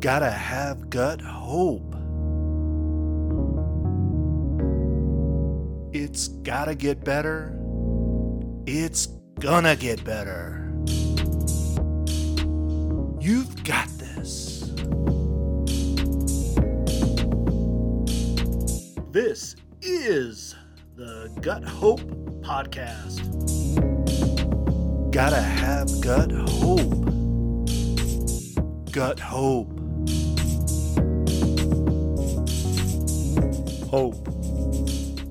gotta have gut hope. It's gotta get better. It's gonna get better. You've got this. This is the Gut Hope Podcast. Gotta have gut hope. Gut hope.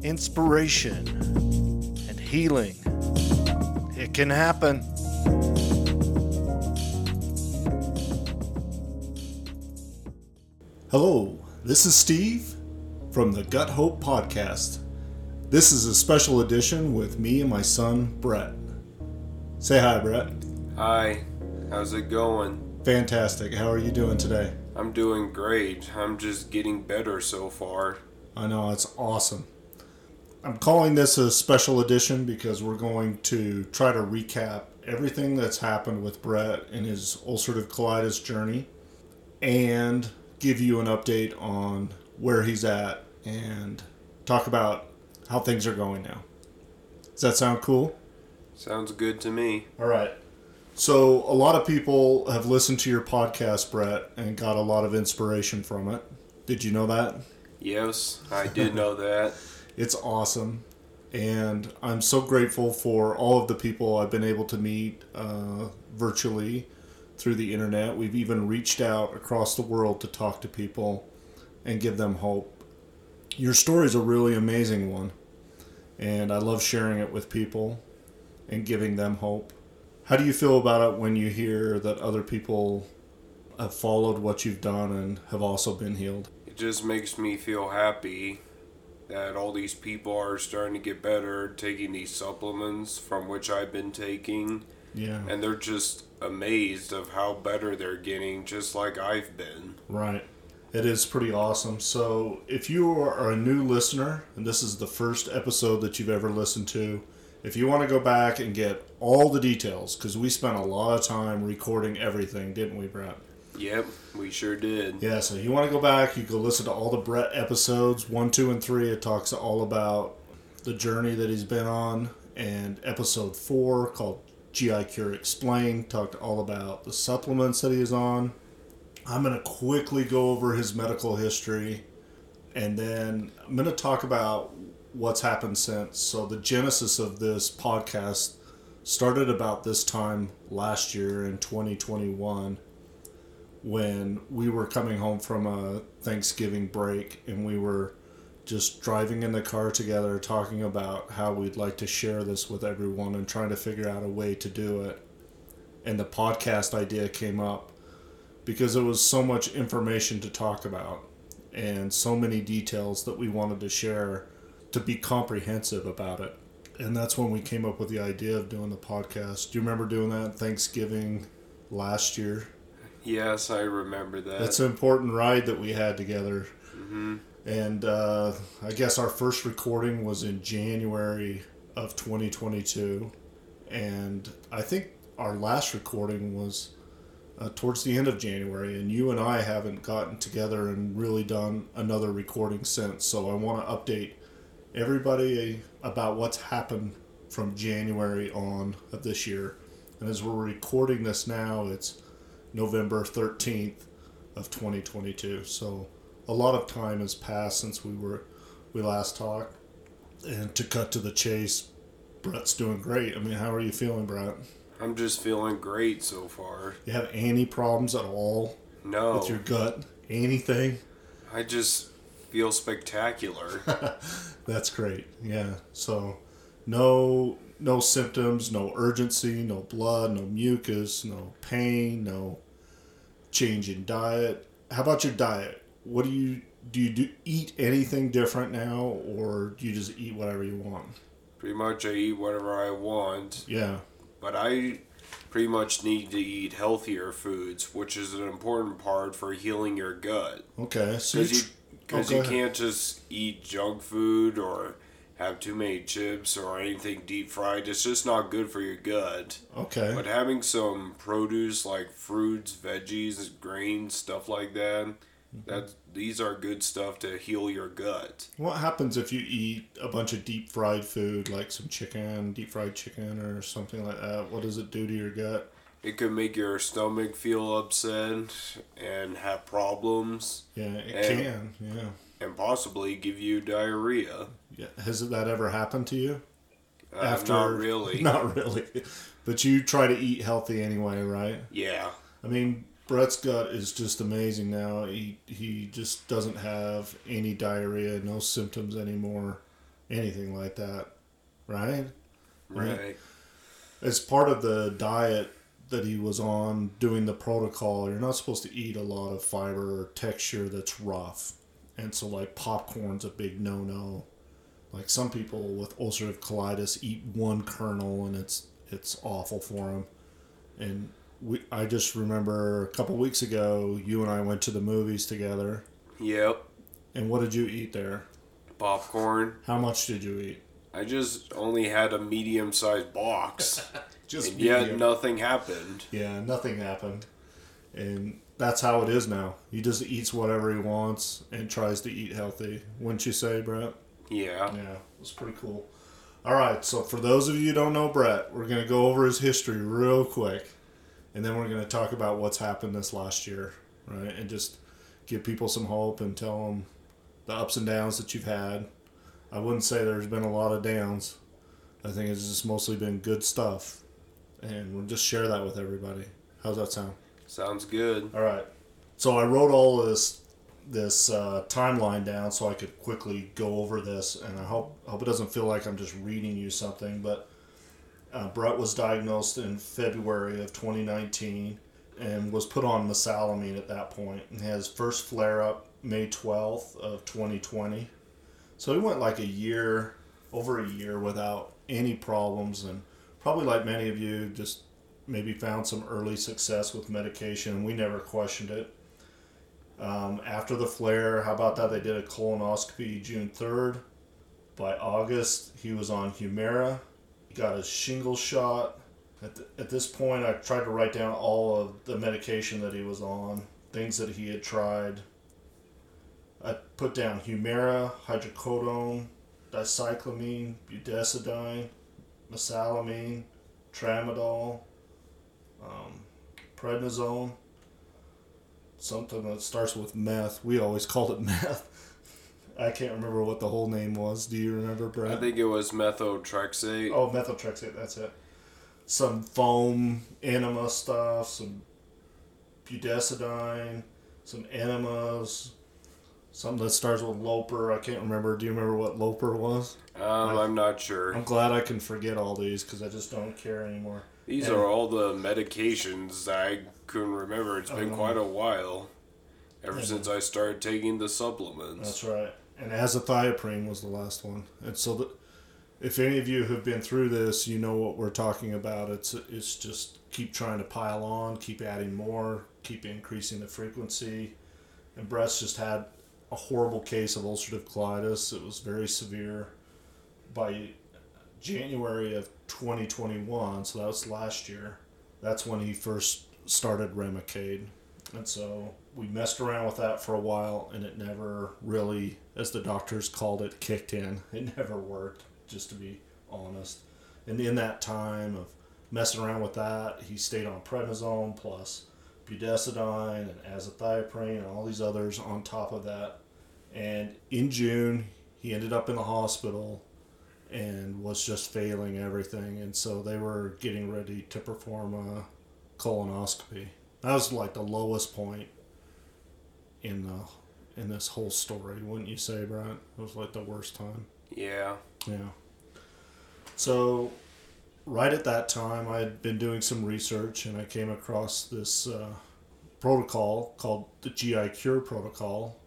Inspiration, and healing. It can happen. Hello, this is Steve from the Gut Hope Podcast. This is a special edition with me and my son, Brett. Say hi, Brett. Hi, how's it going? Fantastic. How are you doing today? I'm doing great. I'm just getting better so far. I know, it's awesome. I'm calling this a special edition because we're going to try to recap everything that's happened with Brett in his ulcerative colitis journey and give you an update on where he's at and talk about how things are going now. Does that sound cool? Sounds good to me. All right. So, a lot of people have listened to your podcast, Brett, and got a lot of inspiration from it. Did you know that? Yes, I did know that. It's awesome. And I'm so grateful for all of the people I've been able to meet uh, virtually through the internet. We've even reached out across the world to talk to people and give them hope. Your story is a really amazing one, and I love sharing it with people and giving them hope. How do you feel about it when you hear that other people have followed what you've done and have also been healed? It just makes me feel happy that all these people are starting to get better, taking these supplements from which I've been taking, Yeah. and they're just amazed of how better they're getting, just like I've been. Right. It is pretty awesome. So, if you are a new listener and this is the first episode that you've ever listened to, if you want to go back and get all the details, because we spent a lot of time recording everything, didn't we, Brett? Yep, we sure did. Yeah, so you want to go back, you go listen to all the Brett episodes one, two, and three. It talks all about the journey that he's been on. And episode four, called GI Cure Explained, talked all about the supplements that he is on. I'm going to quickly go over his medical history. And then I'm going to talk about what's happened since. So, the genesis of this podcast started about this time last year in 2021 when we were coming home from a Thanksgiving break and we were just driving in the car together talking about how we'd like to share this with everyone and trying to figure out a way to do it. And the podcast idea came up because it was so much information to talk about and so many details that we wanted to share to be comprehensive about it. And that's when we came up with the idea of doing the podcast. Do you remember doing that Thanksgiving last year? Yes, I remember that. That's an important ride that we had together. hmm And uh, I guess our first recording was in January of 2022. And I think our last recording was uh, towards the end of January. And you and I haven't gotten together and really done another recording since. So I want to update everybody about what's happened from January on of this year. And as we're recording this now, it's November 13th of 2022. So a lot of time has passed since we were we last talked. And to cut to the chase, Brett's doing great. I mean, how are you feeling, Brett? I'm just feeling great so far. You have any problems at all No, with your gut? Anything? I just feel spectacular. That's great. Yeah. So no no symptoms, no urgency, no blood, no mucus, no pain, no change in diet. How about your diet? What do you do you do eat anything different now or do you just eat whatever you want? pretty much, I eat whatever I want, Yeah. but I pretty much need to eat healthier foods, which is an important part for healing your gut. Okay. So Because you, you, tr- oh, you ahead. can't just eat junk food or have too many chips or anything deep fried. It's just not good for your gut. Okay. But having some produce like fruits, veggies, grains, stuff like that, mm-hmm. that these are good stuff to heal your gut. What happens if you eat a bunch of deep fried food, like some chicken, deep fried chicken, or something like that? What does it do to your gut? It could make your stomach feel upset and have problems Yeah, it And- can. Yeah. And possibly give you diarrhea. Yeah. Has that ever happened to you? Uh, not really. Not really. But you try to eat healthy anyway, right? Yeah. I mean, Brett's gut is just amazing now. He he just doesn't have any diarrhea, no symptoms anymore, anything like that, right? Right. As part of the diet that he was on doing the protocol, you're not supposed to eat a lot of fiber or texture that's rough. And so like popcorn's a big no-no. Like some people with ulcerative colitis eat one kernel and it's it's awful for them. And we I just remember a couple weeks ago you and I went to the movies together. Yep. And what did you eat there? Popcorn. How much did you eat? I just only had a medium sized box. Just and yet nothing happened. Yeah, nothing happened. And that's how it is now. He just eats whatever he wants and tries to eat healthy. Wouldn't you say, Brett? Yeah. Yeah, it's pretty cool. All right, so for those of you who don't know Brett, we're going to go over his history real quick. And then we're going to talk about what's happened this last year, right? And just give people some hope and tell them the ups and downs that you've had. I wouldn't say there's been a lot of downs. I think it's just mostly been good stuff. And we'll just share that with everybody. How's that sound? Sounds good. All right. So I wrote all this this uh, timeline down so I could quickly go over this, and I hope hope it doesn't feel like I'm just reading you something. But uh, Brett was diagnosed in February of 2019 and was put on mesalamine at that point, and his first flare up May 12th of 2020. So he went like a year, over a year without any problems, and probably like many of you, just maybe found some early success with medication, and we never questioned it. Um, after the flare, how about that? They did a colonoscopy June 3rd. By August, he was on Humira. He got his shingle shot. At, th- at this point, I tried to write down all of the medication that he was on, things that he had tried. I put down Humira, hydrocodone, dicyclomine, budesonide, mesalamine, tramadol, um, prednisone, something that starts with meth. We always called it meth. I can't remember what the whole name was. Do you remember, Brad? I think it was methotrexate. Oh, methotrexate. That's it. Some foam enema stuff, some budesonide, some enemas, something that starts with Loper. I can't remember. Do you remember what Loper was? Um, I'm not sure. I'm glad I can forget all these because I just don't care anymore. These And- are all the medications I couldn't remember. It's been Oh. quite a while. Ever since I started taking the supplements. That's right. And azathioprine was the last one. And so, the, if any of you have been through this, you know what we're talking about. It's it's just keep trying to pile on, keep adding more, keep increasing the frequency. And Brett's just had a horrible case of ulcerative colitis. It was very severe. By January of 2021, so that was last year. That's when he first started Remicade. And so we messed around with that for a while, and it never really, as the doctors called it, kicked in. It never worked, just to be honest. And in that time of messing around with that, he stayed on prednisone plus budesonide and azathioprine and all these others on top of that. And in June, he ended up in the hospital and was just failing everything. And so they were getting ready to perform a colonoscopy. That was like the lowest point in the in this whole story, wouldn't you say, Brian? It was like the worst time. Yeah. Yeah. So, right at that time, I had been doing some research and I came across this uh, protocol called the GI Cure Protocol.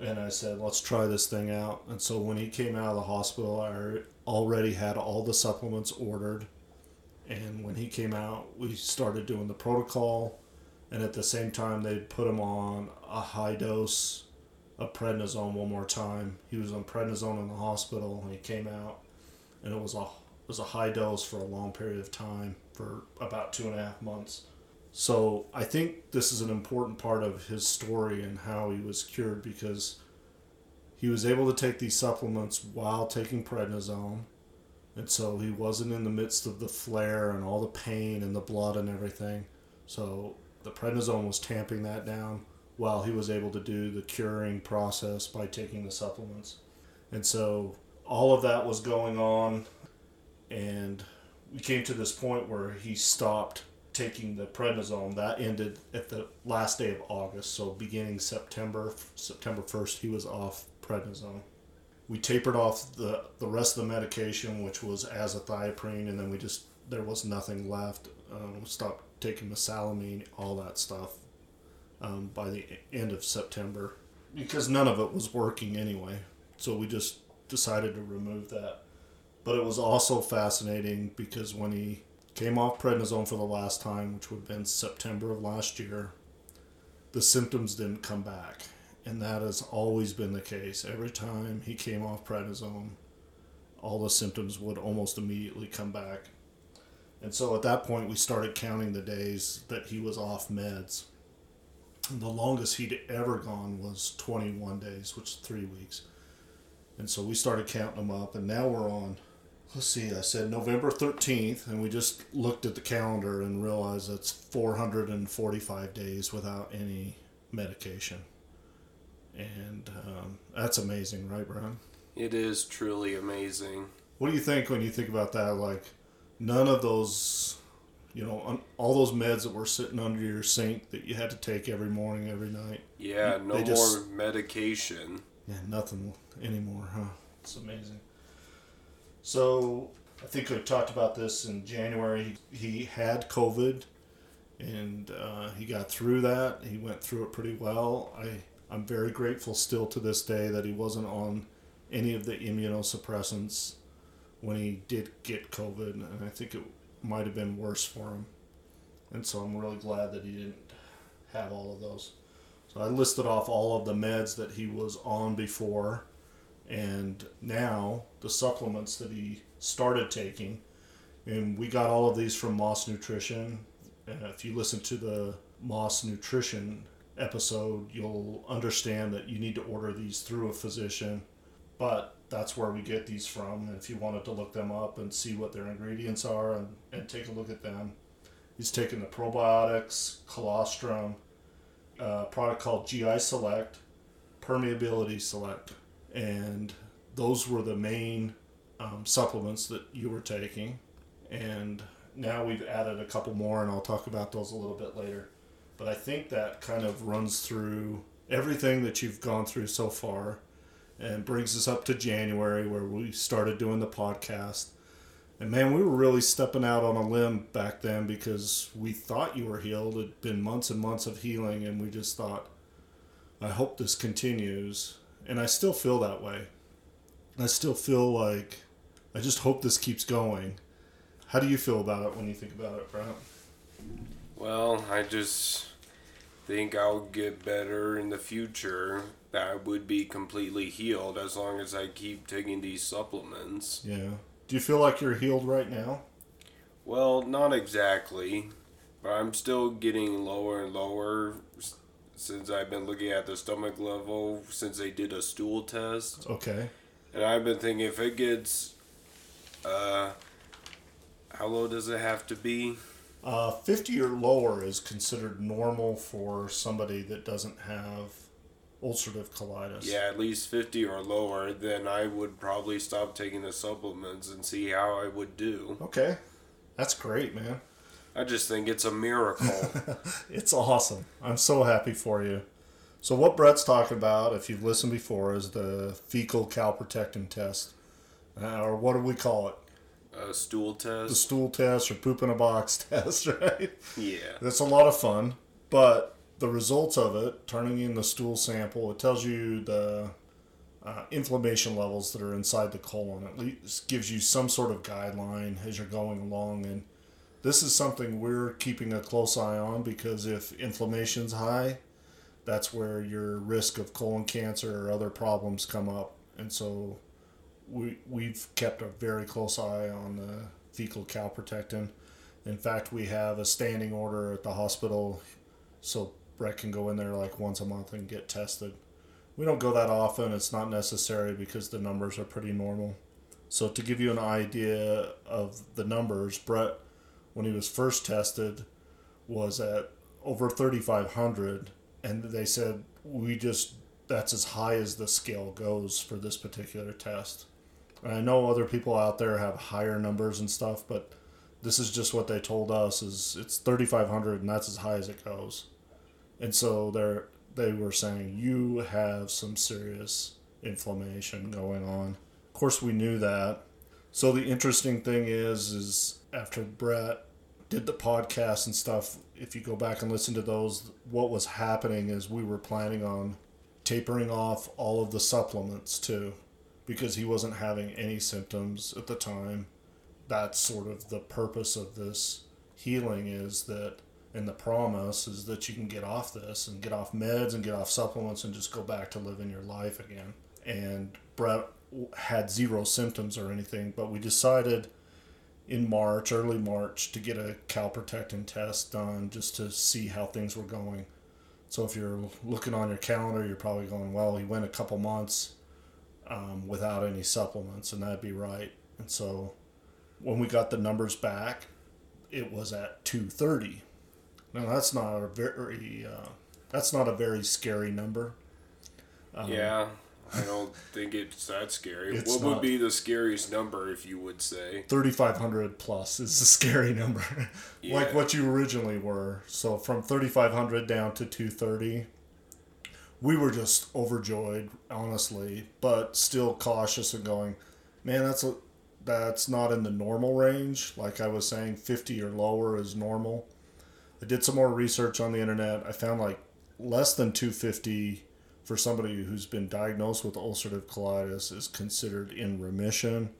And I said, let's try this thing out. And so, when he came out of the hospital, I already had all the supplements ordered. And when he came out, we started doing the protocol. And at the same time, they put him on a high dose of prednisone one more time. He was on prednisone in the hospital and he came out, and it was a it was a high dose for a long period of time for about two and a half months. So I think this is an important part of his story and how he was cured because he was able to take these supplements while taking prednisone. And so he wasn't in the midst of the flare and all the pain and the blood and everything. So the prednisone was tamping that down while he was able to do the curing process by taking the supplements. And so all of that was going on and we came to this point where he stopped taking the prednisone. That ended at the last day of August. So beginning September, September 1st, he was off prednisone. We tapered off the, the rest of the medication, which was azathioprine, and then we just, there was nothing left. Um, we stopped taking mesalamine, all that stuff um, by the end of September because none of it was working anyway. So we just decided to remove that. But it was also fascinating because when he came off prednisone for the last time, which would have been September of last year, the symptoms didn't come back. And that has always been the case. Every time he came off prednisone, all the symptoms would almost immediately come back. And so at that point, we started counting the days that he was off meds. The longest he'd ever gone was 21 days, which is three weeks. And so we started counting them up, and now we're on let's see, I said November 13th, and we just looked at the calendar and realized that's 445 days without any medication. And um, that's amazing, right, Brian? It is truly amazing. What do you think when you think about that? Like, none of those, you know, un- all those meds that were sitting under your sink that you had to take every morning, every night. Yeah, no more just, medication. Yeah, nothing anymore, huh? It's amazing. So I think we talked about this in January. He had COVID, and uh, he got through that. He went through it pretty well. I I'm very grateful still to this day that he wasn't on any of the immunosuppressants when he did get COVID, and I think it might have been worse for him. And so I'm really glad that he didn't have all of those. So I listed off all of the meds that he was on before and now the supplements that he started taking and we got all of these from moss nutrition. Uh, if you listen to the moss nutrition episode you'll understand that you need to order these through a physician but that's where we get these from. And if you wanted to look them up and see what their ingredients are and, and take a look at them he's taking the probiotics colostrum a product called gi select permeability select and those were the main um, supplements that you were taking. And now we've added a couple more, and I'll talk about those a little bit later. But I think that kind of runs through everything that you've gone through so far and brings us up to January where we started doing the podcast. And man, we were really stepping out on a limb back then because we thought you were healed. It'd been months and months of healing, and we just thought, I hope this continues and I still feel that way. I still feel like I just hope this keeps going. How do you feel about it when you think about it, Brent? Well, I just think I'll get better in the future. That I would be completely healed as long as I keep taking these supplements. Yeah. Do you feel like you're healed right now? Well, not exactly, but I'm still getting lower and lower since I've been looking at the stomach level since they did a stool test. Okay. And I've been thinking if it gets, uh, how low does it have to be? Uh, 50 or lower is considered normal for somebody that doesn't have ulcerative colitis. Yeah, at least 50 or lower, then I would probably stop taking the supplements and see how I would do. Okay. That's great, man. I just think it's a miracle. it's awesome. I'm so happy for you. So what Brett's talking about, if you've listened before, is the fecal calprotectin test, uh, or what do we call it? A stool test. The stool test or poop in a box test, right? Yeah. That's a lot of fun, but the results of it, turning in the stool sample, it tells you the uh, inflammation levels that are inside the colon. At least gives you some sort of guideline as you're going along and this is something we're keeping a close eye on because if inflammation's high, that's where your risk of colon cancer or other problems come up. And so we, we've kept a very close eye on the fecal calprotectin. In fact, we have a standing order at the hospital so Brett can go in there like once a month and get tested. We don't go that often, it's not necessary because the numbers are pretty normal. So, to give you an idea of the numbers, Brett, when he was first tested, was at over 3,500, and they said, we just, that's as high as the scale goes for this particular test. And I know other people out there have higher numbers and stuff, but this is just what they told us is it's 3,500 and that's as high as it goes. And so they're, they were saying, you have some serious inflammation going on. Of course, we knew that. So the interesting thing is, is after Brett did the podcast and stuff, if you go back and listen to those, what was happening is we were planning on tapering off all of the supplements too, because he wasn't having any symptoms at the time. That's sort of the purpose of this healing is that, and the promise is that you can get off this and get off meds and get off supplements and just go back to living your life again. And Brett had zero symptoms or anything, but we decided in March, early March, to get a calprotectin test done just to see how things were going. So if you're looking on your calendar, you're probably going, well, he went a couple months um, without any supplements, and that'd be right. And so when we got the numbers back, it was at 230. Now that's not a very uh, that's not a very scary number. Um, yeah, I don't think it's that scary. It's what would be the scariest number if you would say? 3,500 plus is a scary number, yeah. like what you originally were. So from 3,500 down to 230, we were just overjoyed, honestly, but still cautious and going, man, that's a that's not in the normal range. Like I was saying, 50 or lower is normal. I did some more research on the internet. I found like less than 250 for somebody who's been diagnosed with ulcerative colitis is considered in remission.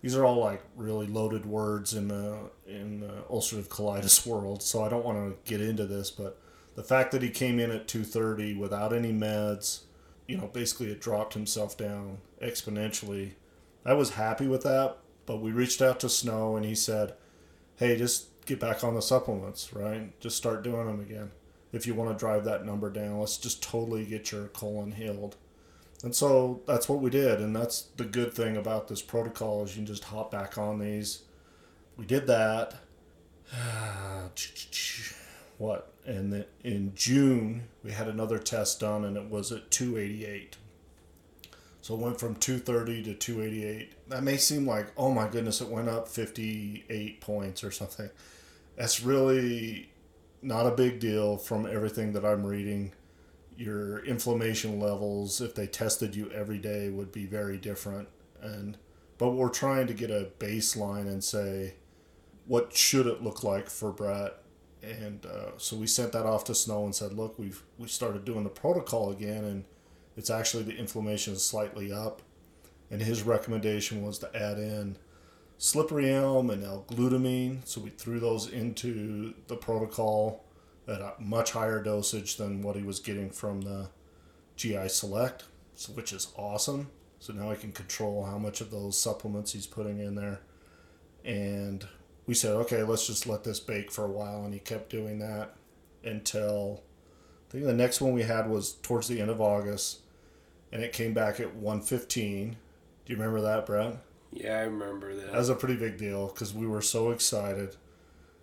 These are all like really loaded words in the in the ulcerative colitis world, so I don't want to get into this, but the fact that he came in at 230 without any meds, you know, basically it dropped himself down exponentially. I was happy with that, but we reached out to Snow and he said, "Hey, just get back on the supplements, right? Just start doing them again. If you want to drive that number down, let's just totally get your colon healed." And so that's what we did, and that's the good thing about this protocol is you can just hop back on these. We did that. What? And then in June we had another test done, and it was at 288. So it went from 230 to 288. That may seem like, oh my goodness, it went up 58 points or something. That's really not a big deal from everything that I'm reading. Your inflammation levels, if they tested you every day, would be very different. And but we're trying to get a baseline and say, what should it look like for Brett? And uh, so we sent that off to Snow and said, look, we've we started doing the protocol again, and it's actually the inflammation is slightly up. And his recommendation was to add in slippery elm and L-glutamine. So we threw those into the protocol at a much higher dosage than what he was getting from the GI Select, so, which is awesome. So now I can control how much of those supplements he's putting in there. And we said, okay, let's just let this bake for a while. And he kept doing that until I think the next one we had was towards the end of August. And it came back at 115. Do you remember that, Brett? Yeah, I remember that. That was a pretty big deal because we were so excited.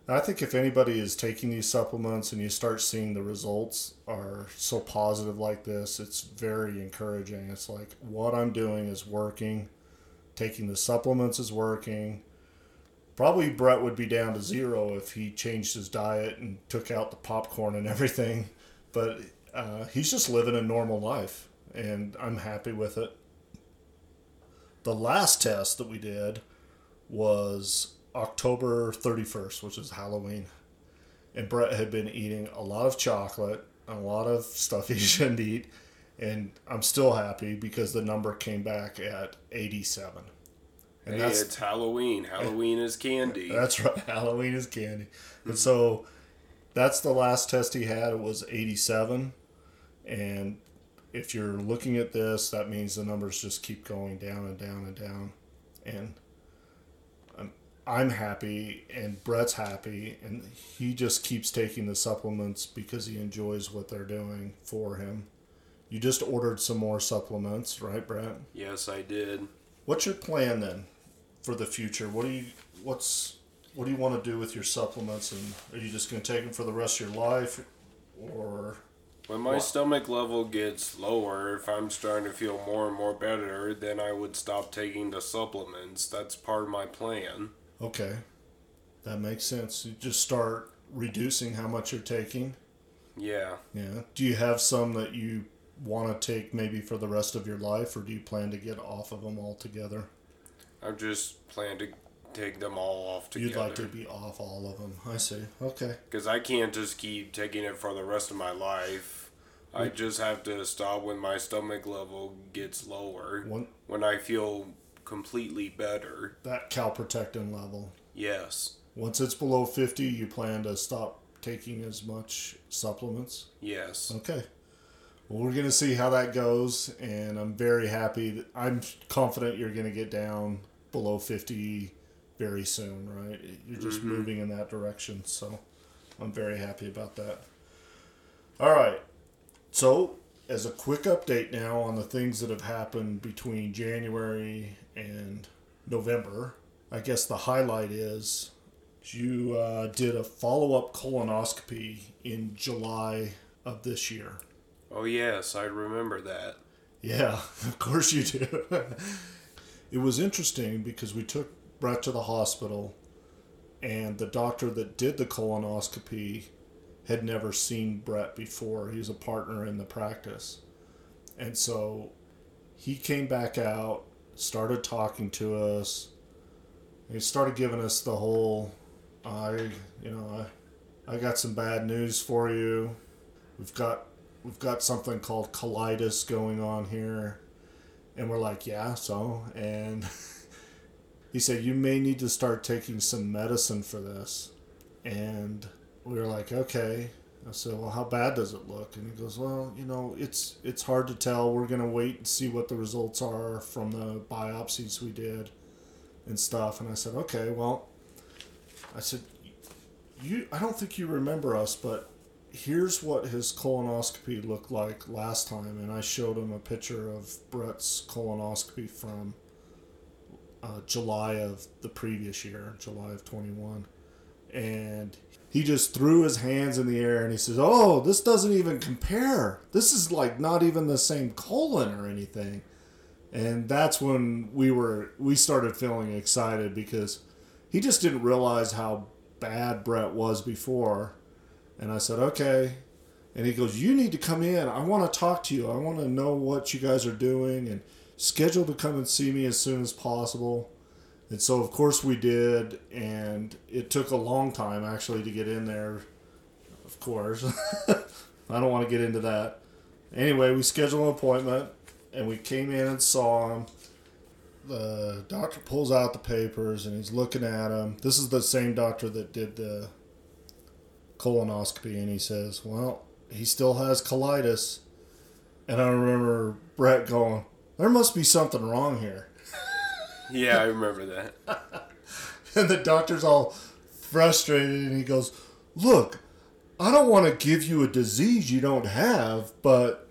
And I think if anybody is taking these supplements and you start seeing the results are so positive like this, it's very encouraging. It's like what I'm doing is working, taking the supplements is working. Probably Brett would be down to zero if he changed his diet and took out the popcorn and everything. But uh, he's just living a normal life, and I'm happy with it. The last test that we did was October 31st, which is Halloween. And Brett had been eating a lot of chocolate, a lot of stuff he shouldn't eat. And I'm still happy because the number came back at 87. And hey, it's Halloween. Halloween is candy. that's right. Halloween is candy. And so that's the last test he had. It was 87. And if you're looking at this, that means the numbers just keep going down and down and down. And I'm, I'm happy, and Brett's happy, and he just keeps taking the supplements because he enjoys what they're doing for him. You just ordered some more supplements, right, Brett? Yes, I did. What's your plan then for the future? What do you what's what do you want to do with your supplements, and are you just going to take them for the rest of your life, or When my What? stomach level gets lower, if I'm starting to feel more and more better, then I would stop taking the supplements. That's part of my plan. okay, that makes sense. You just start reducing how much you're taking. Yeah. Yeah. Do you have some that you want to take maybe for the rest of your life, or do you plan to get off of them altogether? I just plan to take them all off together. You'd like to be off all of them. I see. Okay. Because I can't just keep taking it for the rest of my life. I just have to stop when my stomach level gets lower. One When I feel completely better. that calprotectin level. Yes. Once it's below 50, you plan to stop taking as much supplements. Yes. Okay. Well, we're going to see how that goes, and I'm very happy. That, I'm confident you're going to get down below 50 very soon, right? You're just mm-hmm. moving in that direction, so I'm very happy about that. All right. So, as a quick update now on the things that have happened between January and November, I guess the highlight is you uh, did a follow up colonoscopy in July of this year. Oh, yes, I remember that. Yeah, of course you do. it was interesting because we took Brett to the hospital, and the doctor that did the colonoscopy had never seen Brett before. He's a partner in the practice. And so he came back out, started talking to us. He started giving us the whole I, you know, I, I got some bad news for you. We've got we've got something called colitis going on here. And we're like, yeah, so. And he said, you may need to start taking some medicine for this. And we were like, okay. I said, well, how bad does it look? And he goes, well, you know, it's it's hard to tell. We're gonna wait and see what the results are from the biopsies we did and stuff. And I said, okay, well, I said, you. I don't think you remember us, but here's what his colonoscopy looked like last time, and I showed him a picture of Brett's colonoscopy from uh, July of the previous year, July of 21. And he just threw his hands in the air and he says, Oh, this doesn't even compare. This is like not even the same colon or anything. And that's when we were we started feeling excited because he just didn't realize how bad Brett was before. And I said, Okay. And he goes, You need to come in. I want to talk to you. I want to know what you guys are doing and schedule to come and see me as soon as possible. And so, of course, we did. And it took a long time actually to get in there, of course. I don't want to get into that. Anyway, we scheduled an appointment and we came in and saw him. The doctor pulls out the papers and he's looking at them. This is the same doctor that did the colonoscopy, and he says, Well, he still has colitis. And I remember Brett going, There must be something wrong here. Yeah, I remember that. And the doctor's all frustrated and he goes, Look, I don't want to give you a disease you don't have, but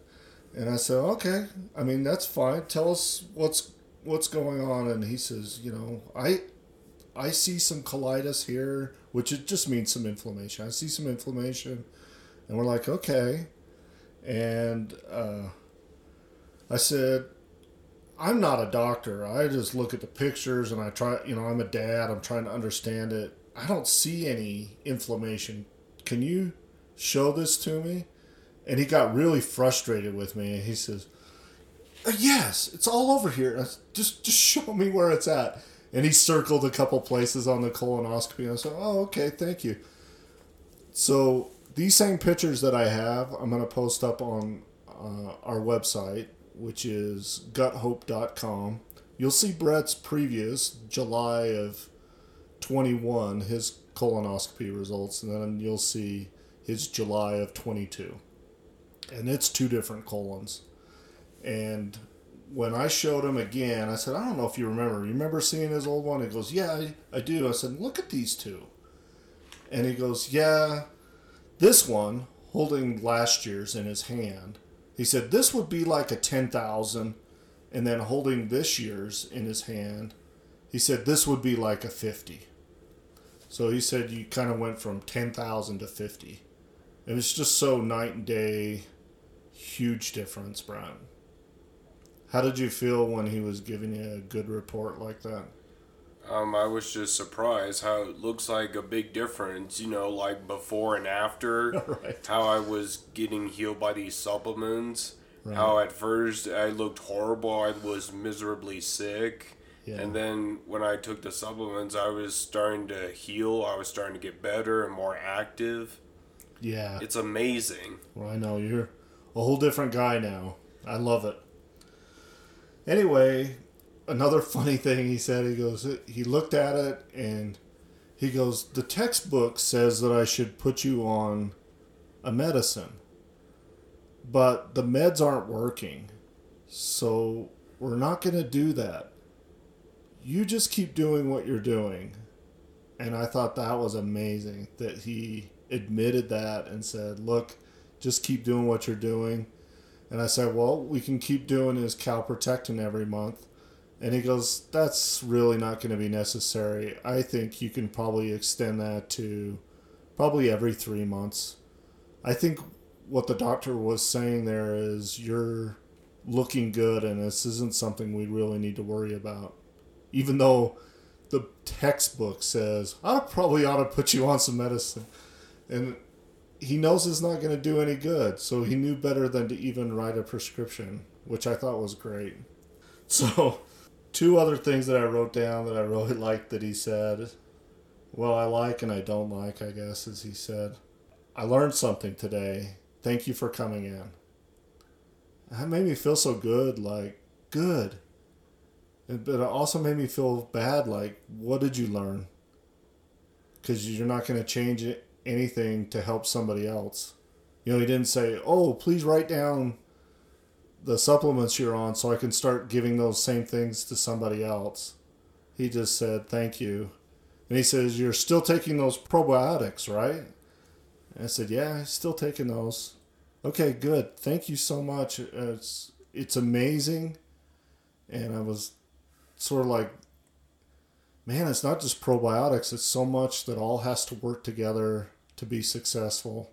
and I said, Okay, I mean that's fine. Tell us what's what's going on and he says, you know, I I see some colitis here, which it just means some inflammation. I see some inflammation and we're like, Okay. And uh I said, I'm not a doctor. I just look at the pictures and I try, you know, I'm a dad. I'm trying to understand it. I don't see any inflammation. Can you show this to me? And he got really frustrated with me. And he says, "Uh, Yes, it's all over here. I s- Just, just show me where it's at. And he circled a couple places on the colonoscopy. And I said, Oh, okay, thank you. So these same pictures that I have, I'm going to post up on uh, our website, which is guthope.com. You'll see Brett's previous July of 21, his colonoscopy results, and then you'll see his July of 22. and it's two different colons. And when I showed him again, I said, I don't know if you remember. You remember seeing his old one? He goes, Yeah, I, I do. I said, Look at these two. And he goes, Yeah, this one holding last year's in his hand. He said, This would be like a 10,000. And then holding this year's in his hand, he said, This would be like a 50. So he said, You kind of went from 10,000 to 50. It was just so night and day, huge difference, Brian. How did you feel when he was giving you a good report like that? Um, I was just surprised how it looks like a big difference, you know, like before and after. right. How I was getting healed by these supplements. Right. How at first I looked horrible, I was miserably sick. Yeah. And then when I took the supplements, I was starting to heal, I was starting to get better and more active. Yeah. It's amazing. Well, I know you're a whole different guy now. I love it. Anyway, another funny thing he said, he goes, he looked at it and he goes, the textbook says that I should put you on a medicine, but the meds aren't working. So we're not going to do that. You just keep doing what you're doing. And I thought that was amazing that he admitted that and said, look, just keep doing what you're doing. And I said, well, we can keep doing his calprotectin every month. And he goes, that's really not going to be necessary. I think you can probably extend that to probably every three months. I think what the doctor was saying there is you're looking good and this isn't something we really need to worry about. Even though the textbook says, I probably ought to put you on some medicine. And he knows it's not going to do any good. So he knew better than to even write a prescription, which I thought was great. So, two other things that I wrote down that I really liked that he said. Well, I like and I don't like, I guess, as he said. I learned something today. Thank you for coming in. That made me feel so good, like, good. But it also made me feel bad, like, what did you learn? Because you're not going to change anything to help somebody else. You know, he didn't say, "Oh, please write down the supplements you're on so I can start giving those same things to somebody else." He just said, "Thank you." And he says, "You're still taking those probiotics, right?" And I said, "Yeah, still taking those." Okay, good. Thank you so much. It's it's amazing. And I was sort of like man, it's not just probiotics, it's so much that all has to work together to be successful.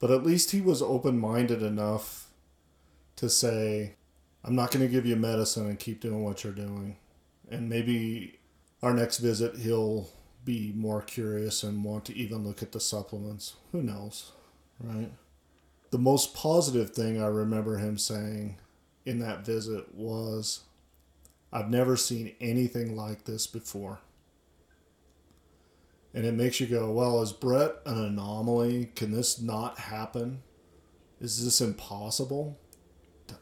But at least he was open minded enough to say, I'm not going to give you medicine and keep doing what you're doing. And maybe our next visit, he'll be more curious and want to even look at the supplements. Who knows, right? The most positive thing I remember him saying in that visit was, I've never seen anything like this before. And it makes you go, well, is Brett an anomaly? Can this not happen? Is this impossible?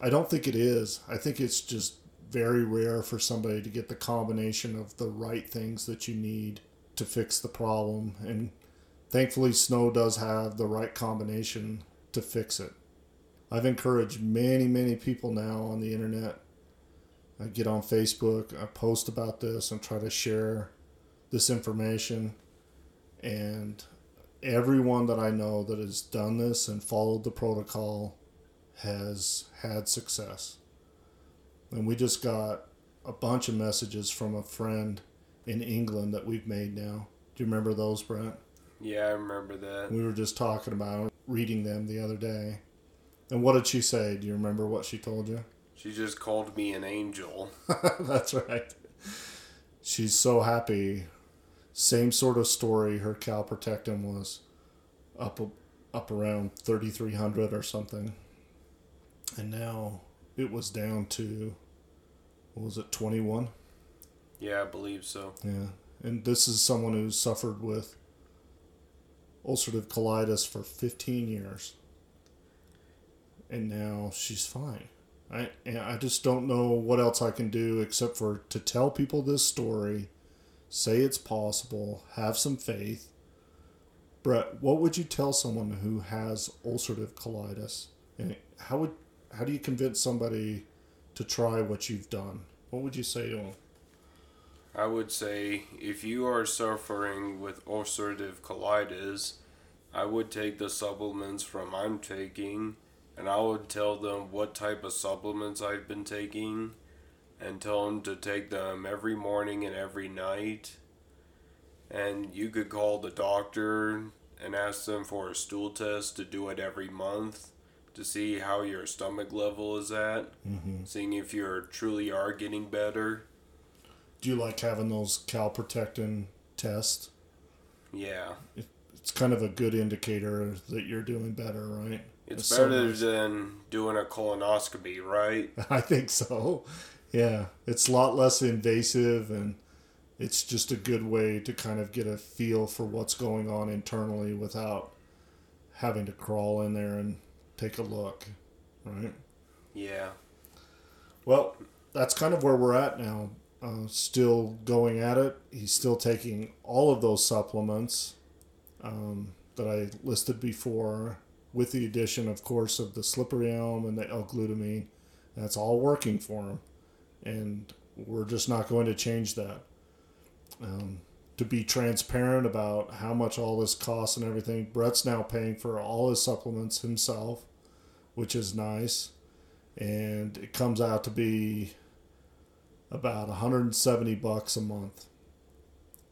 I don't think it is. I think it's just very rare for somebody to get the combination of the right things that you need to fix the problem. And thankfully, Snow does have the right combination to fix it. I've encouraged many, many people now on the internet I get on Facebook, I post about this, and try to share this information. And everyone that I know that has done this and followed the protocol has had success. And we just got a bunch of messages from a friend in England that we've made now. Do you remember those, Brent? Yeah, I remember that. We were just talking about reading them the other day. And what did she say? Do you remember what she told you? She just called me an angel. That's right. She's so happy. Same sort of story. Her calprotectin was up up around 3300 or something. And now it was down to what was it 21? Yeah, I believe so. Yeah. And this is someone who's suffered with ulcerative colitis for 15 years. And now she's fine. I I just don't know what else I can do except for to tell people this story, say it's possible, have some faith. Brett, what would you tell someone who has ulcerative colitis And how would how do you convince somebody to try what you've done? What would you say to them? I would say if you are suffering with ulcerative colitis, I would take the supplements from I'm taking and I would tell them what type of supplements I've been taking and tell them to take them every morning and every night. And you could call the doctor and ask them for a stool test to do it every month to see how your stomach level is at, mm-hmm. seeing if you truly are getting better. Do you like having those calprotectin tests? Yeah. it's kind of a good indicator that you're doing better, right? It's, it's better so than doing a colonoscopy, right? I think so. Yeah, it's a lot less invasive and it's just a good way to kind of get a feel for what's going on internally without having to crawl in there and take a look, right? Yeah. Well, that's kind of where we're at now. Uh, still going at it. He's still taking all of those supplements um, that I listed before, with the addition, of course, of the slippery elm and the L-glutamine. That's all working for him, and we're just not going to change that. Um, to be transparent about how much all this costs and everything, Brett's now paying for all his supplements himself which is nice. And it comes out to be about 170 bucks a month.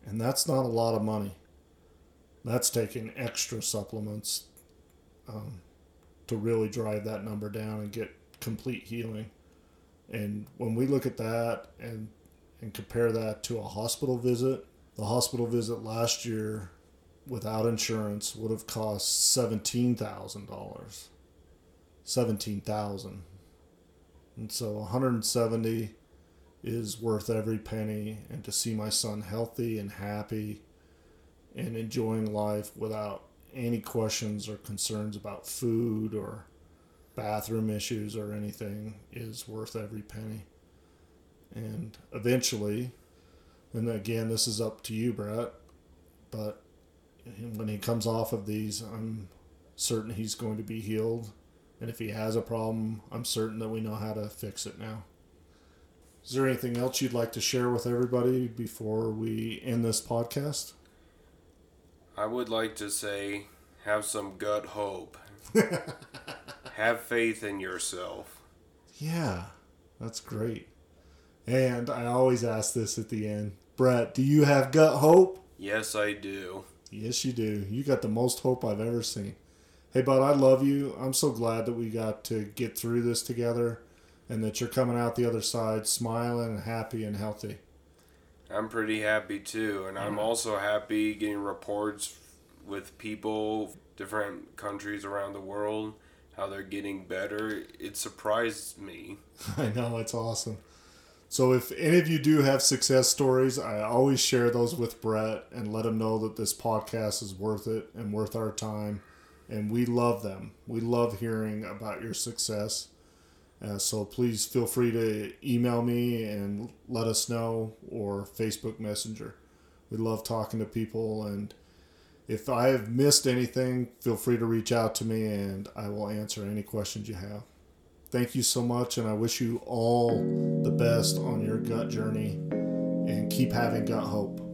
And that's not a lot of money. That's taking extra supplements um, to really drive that number down and get complete healing. And when we look at that and and compare that to a hospital visit, the hospital visit last year without insurance would have cost seventeen thousand dollars seventeen thousand, and so 170 is worth every penny. And to see my son healthy and happy, and enjoying life without any questions or concerns about food or bathroom issues or anything is worth every penny. And eventually, and again, this is up to you, Brett, but when he comes off of these, I'm certain he's going to be healed and if he has a problem, I'm certain that we know how to fix it now. Is there anything else you'd like to share with everybody before we end this podcast? I would like to say have some gut hope. have faith in yourself. Yeah, that's great. And I always ask this at the end Brett, do you have gut hope? Yes, I do. Yes, you do. You got the most hope I've ever seen. Hey, bud, I love you. I'm so glad that we got to get through this together and that you're coming out the other side smiling and happy and healthy. I'm pretty happy too. And I'm also happy getting reports with people, different countries around the world, how they're getting better. It surprised me. I know, it's awesome. So if any of you do have success stories, I always share those with Brett and let him know that this podcast is worth it and worth our time and we love them. We love hearing about your success. Uh, so please feel free to email me and let us know or Facebook Messenger. We love talking to people, and if I have missed anything, feel free to reach out to me and I will answer any questions you have. Thank you so much, and I wish you all the best on your gut journey and keep having gut hope.